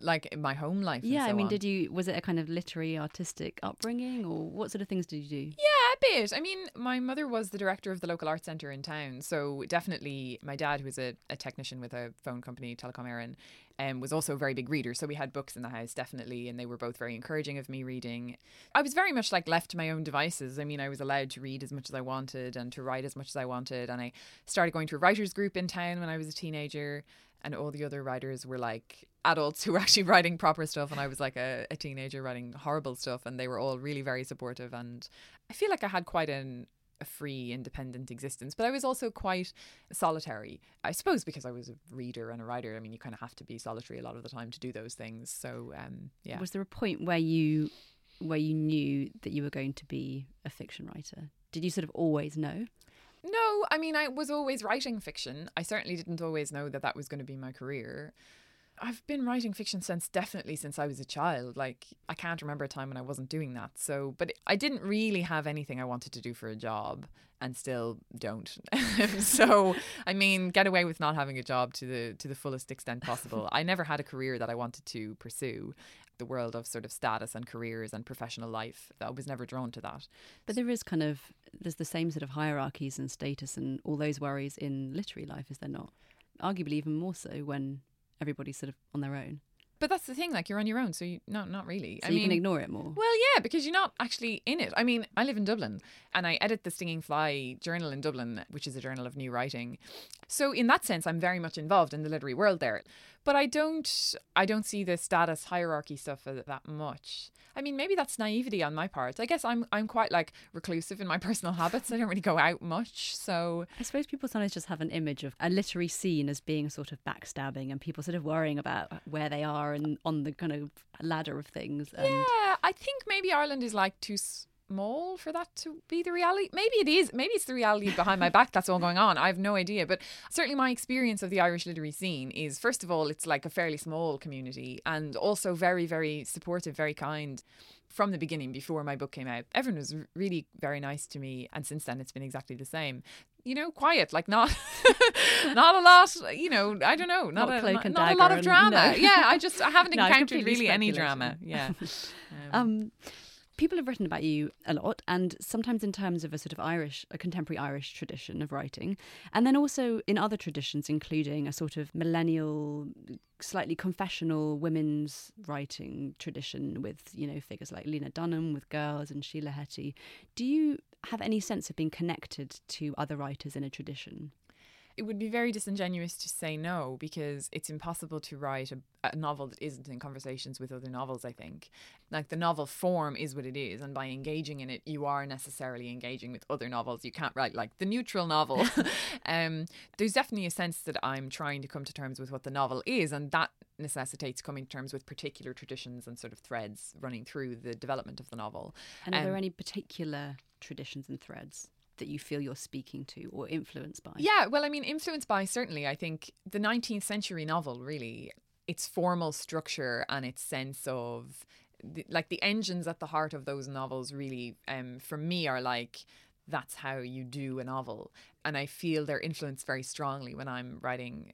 Like in my home life. Yeah, so I mean, on. did you was it a kind of literary artistic upbringing, or what sort of things did you do? Yeah, a bit. I mean, my mother was the director of the local art centre in town, so definitely my dad, who was a, a technician with a phone company, Telecom Éireann, um, was also a very big reader. So we had books in the house, definitely, and they were both very encouraging of me reading. I was very much like left to my own devices. I mean, I was allowed to read as much as I wanted and to write as much as I wanted, and I started going to a writers group in town when I was a teenager and all the other writers were like adults who were [laughs] actually writing proper stuff and I was like a, a, teenager writing horrible stuff and they were all really very supportive and I feel like I had quite an a free independent existence but I was also quite solitary I suppose because I was a reader and a writer I mean you kind of have to be solitary a lot of the time to do those things so um, yeah was there a point where you where you knew that you were going to be a fiction writer did you sort of always know no, I mean, I was always writing fiction. I certainly didn't always know that that was going to be my career. I've been writing fiction since definitely since I was a child. Like, I can't remember a time when I wasn't doing that. So, but I didn't really have anything I wanted to do for a job and still don't. [laughs] so, I mean, get away with not having a job to the to the fullest extent possible. [laughs] I never had a career that I wanted to pursue the world of sort of status and careers and professional life. I was never drawn to that. But there is kind of there's the same sort of hierarchies and status and all those worries in literary life, is there not? Arguably even more so when everybody's sort of on their own. But that's the thing, like you're on your own, so you not not really. So I you mean, can ignore it more. Well, yeah, because you're not actually in it. I mean, I live in Dublin and I edit the Stinging Fly journal in Dublin, which is a journal of new writing. So in that sense, I'm very much involved in the literary world there. But I don't I don't see the status hierarchy stuff that much. I mean, maybe that's naivety on my part. I guess I'm I'm quite like reclusive in my [laughs] personal habits. I don't really go out much. So I suppose people sometimes just have an image of a literary scene as being sort of backstabbing and people sort of worrying about uh, where they are and on the kind of ladder of things. And... Yeah, I think maybe Ireland is like too small for that to be the reality. Maybe it is. Maybe it's the reality behind my back that's all going on. I have no idea. But certainly my experience of the Irish literary scene is first of all, it's like a fairly small community and also very, very supportive, very kind from the beginning before my book came out. Everyone was really very nice to me and since then it's been exactly the same. You know, quiet, like not [laughs] not a lot, you know, I don't know, not, Not a, not, not a lot of drama. no. Yeah, I just I haven't [laughs] No, encountered really any drama. Yeah. [laughs] Um, people have written about you a lot, and sometimes in terms of a sort of Irish, a contemporary Irish tradition of writing, and then also in other traditions, including a sort of millennial, slightly confessional women's writing tradition with, you know, figures like Lena Dunham with Girls and Sheila Heti. Do you have any sense of being connected to other writers in a tradition? It would be very disingenuous to say no because it's impossible to write a, a novel that isn't in conversations with other novels i think. Like the novel form is what it is and by engaging in it you are necessarily engaging with other novels. You can't write like the neutral novel. [laughs] [laughs] Um, there's definitely a sense that i'm trying to come to terms with what the novel is and that necessitates coming to terms with particular traditions and sort of threads running through the development of the novel. And are there Um, any particular traditions and threads that you feel you're speaking to or influenced by? Yeah, well, I mean, influenced by certainly, I think the 19th century novel really, its formal structure and its sense of the, like the engines at the heart of those novels really, um, for me, are like that's how you do a novel, and I feel they're influenced very strongly when I'm writing.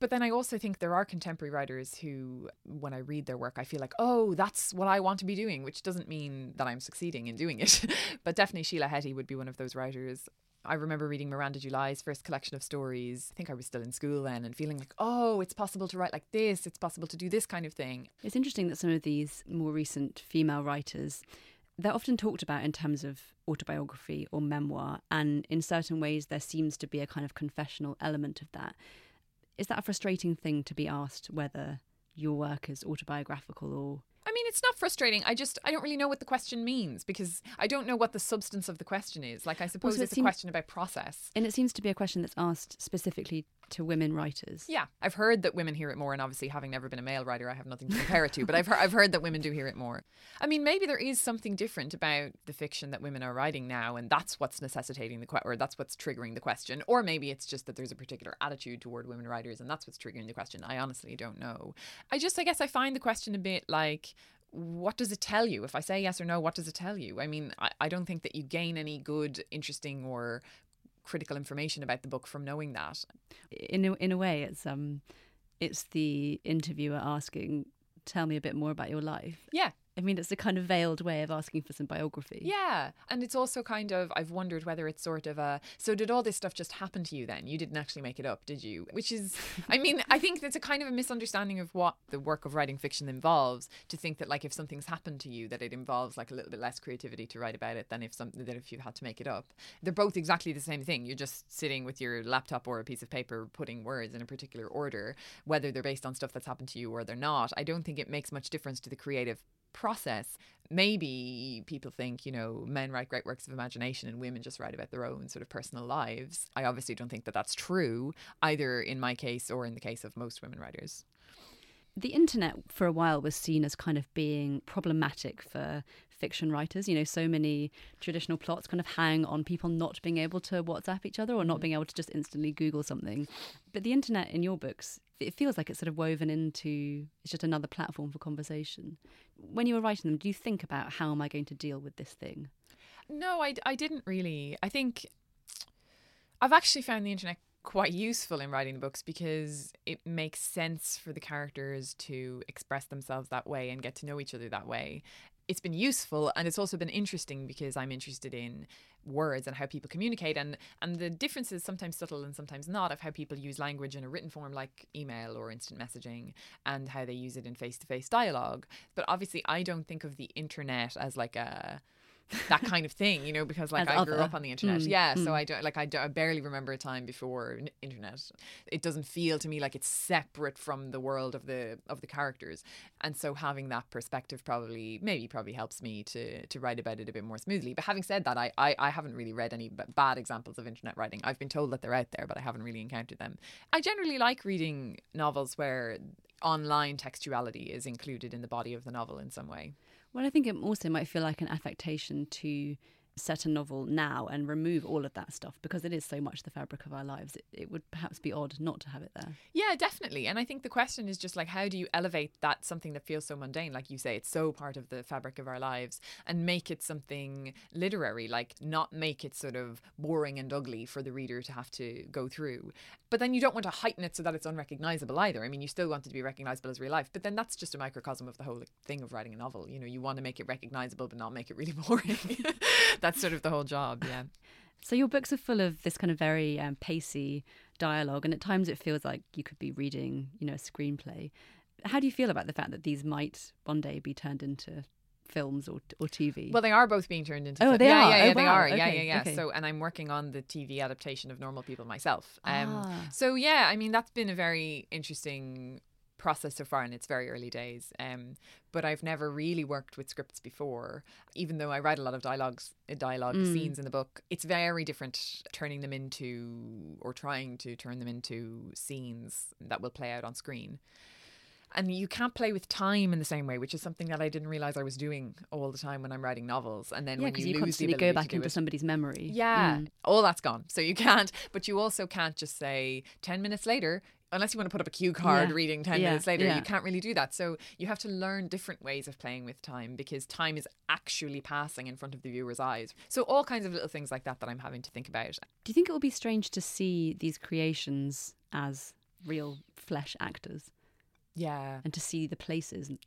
But then I also think there are contemporary writers who, when I read their work, I feel like, oh, that's what I want to be doing, which doesn't mean that I'm succeeding in doing it. [laughs] but definitely Sheila Heti would be one of those writers. I remember reading Miranda July's first collection of stories. I think I was still in school then and feeling like, oh, it's possible to write like this. It's possible to do this kind of thing. It's interesting that some of these more recent female writers, they're often talked about in terms of autobiography or memoir, and in certain ways, there seems to be a kind of confessional element of that. Is that a frustrating thing to be asked whether your work is autobiographical or I mean, it's not frustrating. I just, I don't really know what the question means because I don't know what the substance of the question is. Like, I suppose it it's a seems- question about process. and it seems to be a question that's asked specifically to women writers. Yeah, I've heard that women hear it more, and obviously, having never been a male writer, I have nothing to compare it to. But I've heard, I've heard that women do hear it more. I mean, maybe there is something different about the fiction that women are writing now, and that's what's necessitating the que- or that's what's triggering the question. Or maybe it's just that there's a particular attitude toward women writers, and that's what's triggering the question. I honestly don't know. I just, I guess, I find the question a bit like. What does it tell you? If I say yes or no, what does it tell you? I mean, I, I don't think that you gain any good, interesting, or critical information about the book from knowing that. In a, in a way, it's um, it's the interviewer asking, "Tell me a bit more about your life." Yeah, I mean, it's a kind of veiled way of asking for some biography. Yeah. And it's also kind of, I've wondered whether it's sort of a, so did all this stuff just happen to you then? You didn't actually make it up, did you? Which is, I mean, I think it's a kind of a misunderstanding of what the work of writing fiction involves to think that like if something's happened to you, that it involves like a little bit less creativity to write about it than if something that if you had to make it up. They're both exactly the same thing. You're just sitting with your laptop or a piece of paper putting words in a particular order, whether they're based on stuff that's happened to you or they're not. I don't think it makes much difference to the creative process. Maybe people think, you know, men write great works of imagination and women just write about their own sort of personal lives. I obviously don't think that that's true, either in my case or in the case of most women writers. the internet for a while was seen as kind of being problematic for fiction writers. You know, so many traditional plots kind of hang on people not being able to WhatsApp each other or not mm-hmm. being able to just instantly Google something. But the internet in your books, it feels like it's sort of woven into, it's just another platform for conversation. When you were writing them, do you think about how am I going to deal with this thing? No, I, I didn't really. I think I've actually found the internet quite useful in writing the books because it makes sense for the characters to express themselves that way and get to know each other that way. It's been useful and it's also been interesting because I'm interested in words and how people communicate and and the differences sometimes subtle and sometimes not of how people use language in a written form like email or instant messaging and how they use it in face-to-face dialogue. But obviously I don't think of the internet as like a that kind of thing, you know, because like As I grew up on the internet. Mm, yeah, so mm. I don't like I, don't, I barely remember a time before n- internet. It doesn't feel to me like it's separate from the world of the of the characters, and so having that perspective probably maybe probably helps me to to write about it a bit more smoothly. But having said that, I I, I haven't really read any b- bad examples of internet writing. I've been told that they're out there, but I haven't really encountered them. I generally like reading novels where online textuality is included in the body of the novel in some way. Well, I think it also might feel like an affectation to set a novel now and remove all of that stuff because it is so much the fabric of our lives. It, it, would perhaps be odd not to have it there. Yeah, definitely. And I think the question is just like, how do you elevate that something that feels so mundane? Like you say, it's so part of the fabric of our lives and make it something literary, like not make it sort of boring and ugly for the reader to have to go through. But then you don't want to heighten it so that it's unrecognizable either. I mean, you still want it to be recognizable as real life, but then that's just a microcosm of the whole thing of writing a novel. You know, you want to make it recognizable, but not make it really [laughs] boring. [laughs] that's sort of the whole job, yeah. So your books are full of this kind of very um, pacey dialogue, and at times it feels like you could be reading, you know, a screenplay. How do you feel about the fact that these might one day be turned into films or or TV? Well, they are both being turned into. Oh, they yeah, are. Yeah, Oh, yeah, they wow. are. Yeah, yeah, yeah. okay. So, and I'm working on the TV adaptation of Normal People myself. Um, Ah. So yeah, I mean that's been a very interesting process so far, and it's very early days. Um, but I've never really worked with scripts before, even though I write a lot of dialogues, uh, dialogue Mm. scenes in the book. It's very different turning them into or trying to turn them into scenes that will play out on screen. And you can't play with time in the same way, which is something that I didn't realize I was doing all the time when I'm writing novels. And then yeah, when because you, you, lose the constantly go back into it- somebody's memory. yeah, Mm. all that's gone. So you can't, but you also can't just say 10 minutes later, unless you want to put up a cue card Yeah. reading 10 Yeah, minutes later, yeah. you can't really do that. So you have to learn different ways of playing with time because time is actually passing in front of the viewer's eyes. So all kinds of little things like that that I'm having to think about. Do you think it will be strange to see these creations as real flesh actors Yeah. and to see the places? The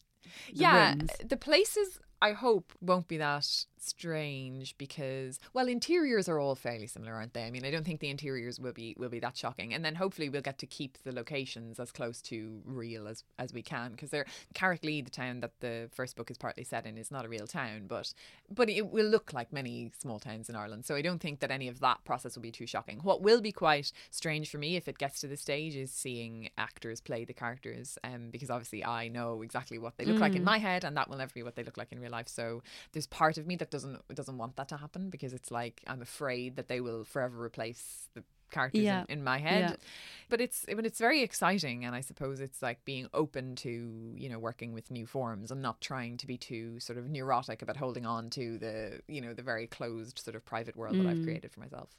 yeah, rooms? the places I hope won't be that strange because well interiors are all fairly similar aren't they? I mean I don't think the interiors will be will be that shocking. And then hopefully we'll get to keep the locations as close to real as as we can because they're Carricklea the town that the first book is partly set in is not a real town but but it will look like many small towns in Ireland. So I don't think that any of that process will be too shocking. What will be quite strange for me if it gets to the stage is seeing actors play the characters um, because obviously I know exactly what they look like in my head and that will never be what they look like in real life. So there's part of me that doesn't doesn't want that to happen because it's like I'm afraid that they will forever replace the characters Yeah. in, in my head Yeah. but it's but it's very exciting and I suppose it's like being open to you know working with new forms and not trying to be too sort of neurotic about holding on to the you know the very closed sort of private world that I've Mm. created for myself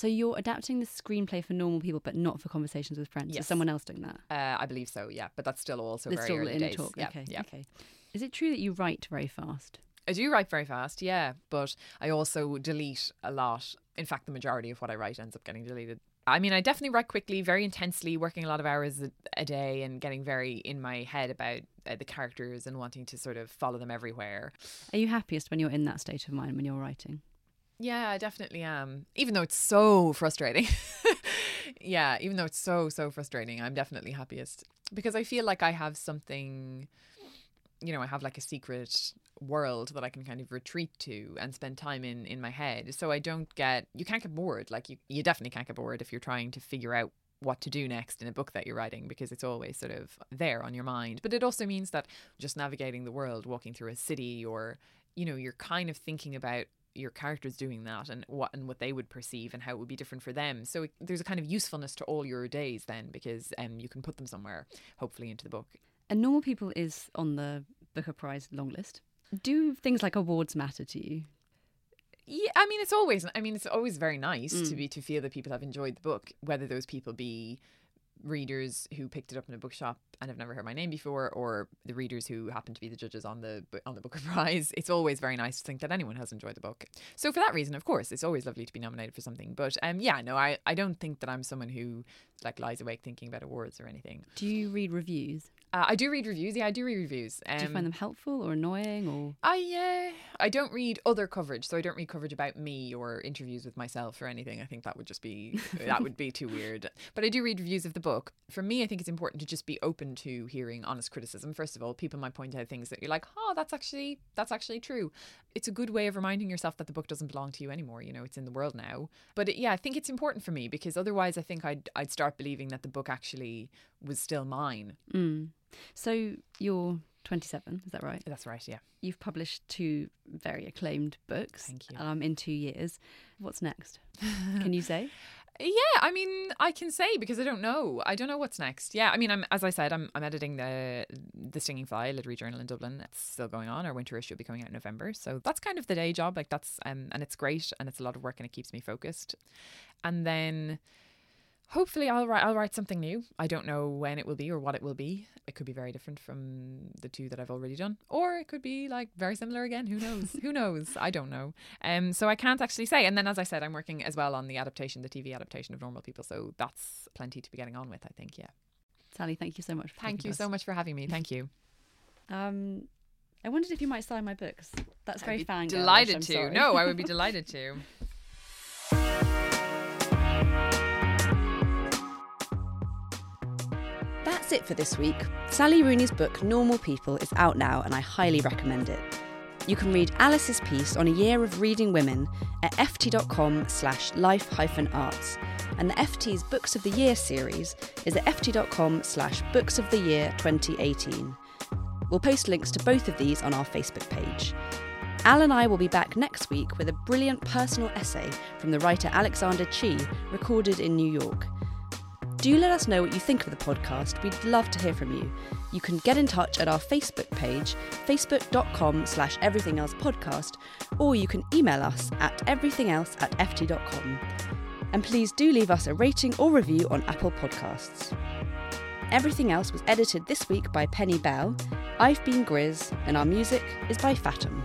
So you're adapting the screenplay for normal people, but not for conversations with friends. Is someone else doing that? uh, I believe so yeah but that's still also It's very still early in days talk. yeah okay. yeah Okay. Is it true that you write very fast? I do write very fast, yeah, but I also delete a lot. In fact, the majority of what I write ends up getting deleted. I mean, I definitely write quickly, very intensely, working a lot of hours a, a day and getting very in my head about uh, the characters and wanting to sort of follow them everywhere. Are you happiest when you're in that state of mind when you're writing? Yeah, I definitely am. Even though it's so frustrating. [laughs] yeah, even though it's so, so frustrating, I'm definitely happiest because I feel like I have something, you know, I have like a secret world that I can kind of retreat to and spend time in in my head. So I don't get, you can't get bored. Like you, you definitely can't get bored if you're trying to figure out what to do next in a book that you're writing because it's always sort of there on your mind. But it also means that just navigating the world, walking through a city or, you know, you're kind of thinking about your characters doing that and what and what they would perceive and how it would be different for them. So it, there's a kind of usefulness to all your days then because um you can put them somewhere, hopefully into the book. And Normal People is on the Booker Prize long list. Do things like awards matter to you? Yeah, I mean it's always I mean it's always very nice to Mm. be to feel that people have enjoyed the book, whether those people be readers who picked it up in a bookshop and have never heard my name before or the readers who happen to be the judges on the on the Booker [laughs] Prize. It's always very nice to think that anyone has enjoyed the book. So for that reason, of course, it's always lovely to be nominated for something. But um yeah, no, I I don't think that I'm someone who like lies awake thinking about awards or anything. Do you read reviews? Uh, I do read reviews. Yeah, I do read reviews. Um, Do you find them helpful or annoying or I uh, I don't read other coverage, so I don't read coverage about me or interviews with myself or anything. I think that would just be [laughs] that would be too weird. But I do read reviews of the book. For me, I think it's important to just be open to hearing honest criticism. First of all, people might point out things that you're like, oh, that's actually that's actually true. It's a good way of reminding yourself that the book doesn't belong to you anymore. You know, it's in the world now. But it, yeah, I think it's important for me because otherwise, I think I'd I'd start believing that the book actually was still mine. Mm. So you're 27, is that right? That's right. Yeah. You've published two very acclaimed books Thank you. um, in two years. What's next? Can you say? [laughs] Yeah, I mean, I can say because I don't know. I don't know what's next. Yeah, I mean, I'm as I said, I'm I'm editing the the Stinging Fly literary journal in Dublin. It's still going on. Our winter issue will be coming out in November. So that's kind of the day job. Like that's um, and it's great and it's a lot of work and it keeps me focused. And then hopefully I'll write I'll write something new. I don't know when it will be or what it will be. It could be very different from the two that I've already done, or it could be like very similar again. Who knows? Who knows? I don't know. Um, so I can't actually say. And then, as I said, I'm working as well on the adaptation, the TV adaptation of Normal People. So that's plenty to be getting on with. I think. Yeah. Sally, thank you so much. thank you so much for having me. Thank you. Um, I wondered if you might sign my books. That's very fangirlish. Delighted to. sorry. No, I would be [laughs] delighted to. That's it for this week. Sally Rooney's book Normal People is out now and I highly recommend it. You can read Alice's piece on a year of reading women at ft.com slash life hyphen arts. And the FT's Books of the Year series is at ft.com slash books of the year 2018. We'll post links to both of these on our Facebook page. Al and I will be back next week with a brilliant personal essay from the writer Alexander Chee, recorded in New York. Do let us know what you think of the podcast. We'd love to hear from you. You can get in touch at our Facebook page, facebook.com slash everything else podcast, or you can email us at everythingelse at ft.com. And please do leave us a rating or review on Apple Podcasts. Everything else was edited this week by Penny Bell. I've been Grizz, and our music is by Fathom.